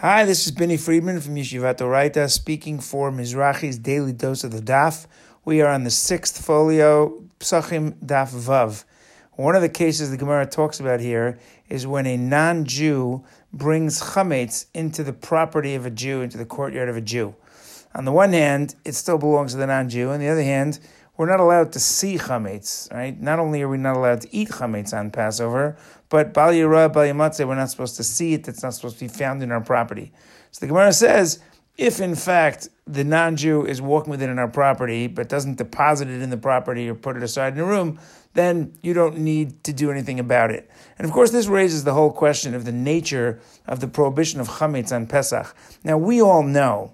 Hi, this is Binny Freedman from Yeshivat Orayta speaking for Mizrachi's Daily Dose of the Daf. We are on the sixth folio, Psachim Daf Vav. One of the cases the Gemara talks about here is when a non-Jew brings chametz into the property of a Jew, into the courtyard of a Jew. On the one hand, it still belongs to the non-Jew. On the other hand, we're not allowed to see chametz, right? Not only are we not allowed to eat chametz on Passover, but bal yirah, bal we're not supposed to see it. It's not supposed to be found in our property. So the Gemara says, if in fact the non-Jew is walking with it in our property, but doesn't deposit it in the property or put it aside in a room, then you don't need to do anything about it. And of course, this raises the whole question of the nature of the prohibition of chametz on Pesach. Now, we all know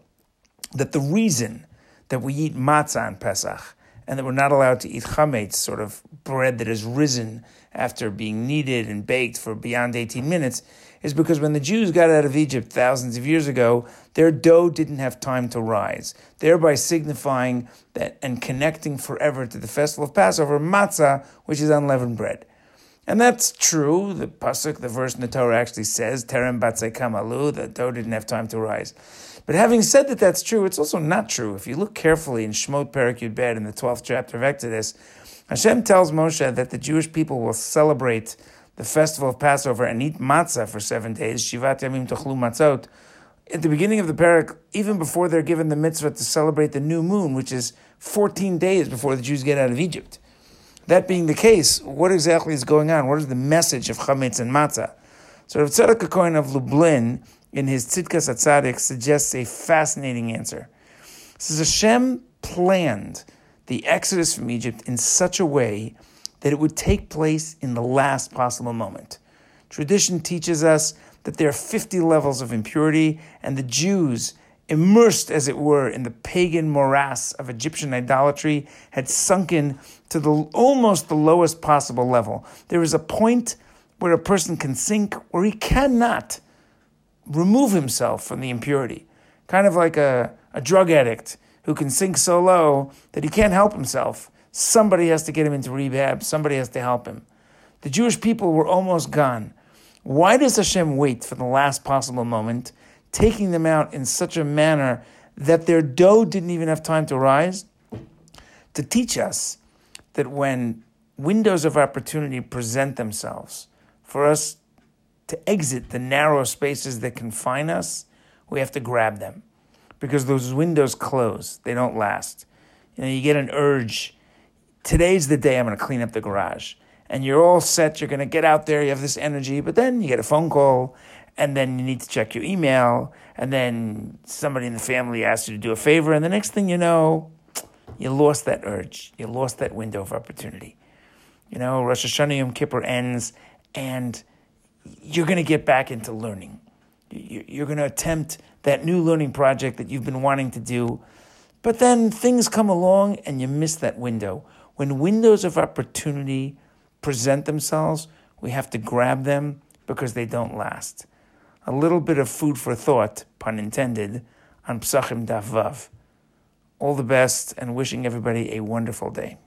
that the reason that we eat matzah on Pesach and that we're not allowed to eat chametz, sort of bread that has risen after being kneaded and baked for beyond 18 minutes, is because when the Jews got out of Egypt thousands of years ago, their dough didn't have time to rise, thereby signifying that and connecting forever to the festival of Passover, matzah, which is unleavened bread. And that's true. The pasuk, the verse in the Torah actually says, "Terem kamalu," the dough didn't have time to rise. But having said that that's true, it's also not true. If you look carefully in Shemot Perek Yud Bet in the 12th chapter of Exodus, Hashem tells Moshe that the Jewish people will celebrate the festival of Passover and eat matzah for seven days, Shivat Yamim Tochlu Matzot, at the beginning of the perek, even before they're given the mitzvah to celebrate the new moon, which is 14 days before the Jews get out of Egypt. That being the case, what exactly is going on? What is the message of chametz and matzah? So Rav Tzadok Cohen of Lublin in his Tzidkas Atzadik suggests a fascinating answer. He says Hashem planned the exodus from Egypt in such a way that it would take place in the last possible moment. Tradition teaches us that there are 50 levels of impurity, and the Jews, immersed as it were in the pagan morass of Egyptian idolatry, had sunken to the almost the lowest possible level. There is a point where a person can sink where he cannot remove himself from the impurity. Kind of like a, a drug addict who can sink so low that he can't help himself. Somebody has to get him into rehab, somebody has to help him. The Jewish people were almost gone. Why does Hashem wait for the last possible moment, taking them out in such a manner that their dough didn't even have time to rise? To teach us that when windows of opportunity present themselves for us to exit the narrow spaces that confine us, we have to grab them because those windows close. They don't last. You know, you get an urge. Today's the day I'm going to clean up the garage. And you're all set. You're going to get out there. You have this energy. But then you get a phone call. And then you need to check your email. And then somebody in the family asks you to do a favor. And the next thing you know, you lost that urge. You lost that window of opportunity. You know, Rosh Hashanah Yom Kippur ends. And you're going to get back into learning. You're going to attempt that new learning project that you've been wanting to do. But then things come along and you miss that window. When windows of opportunity present themselves, we have to grab them because they don't last. A little bit of food for thought, pun intended, on Psachim Daf Vav. All the best and wishing everybody a wonderful day.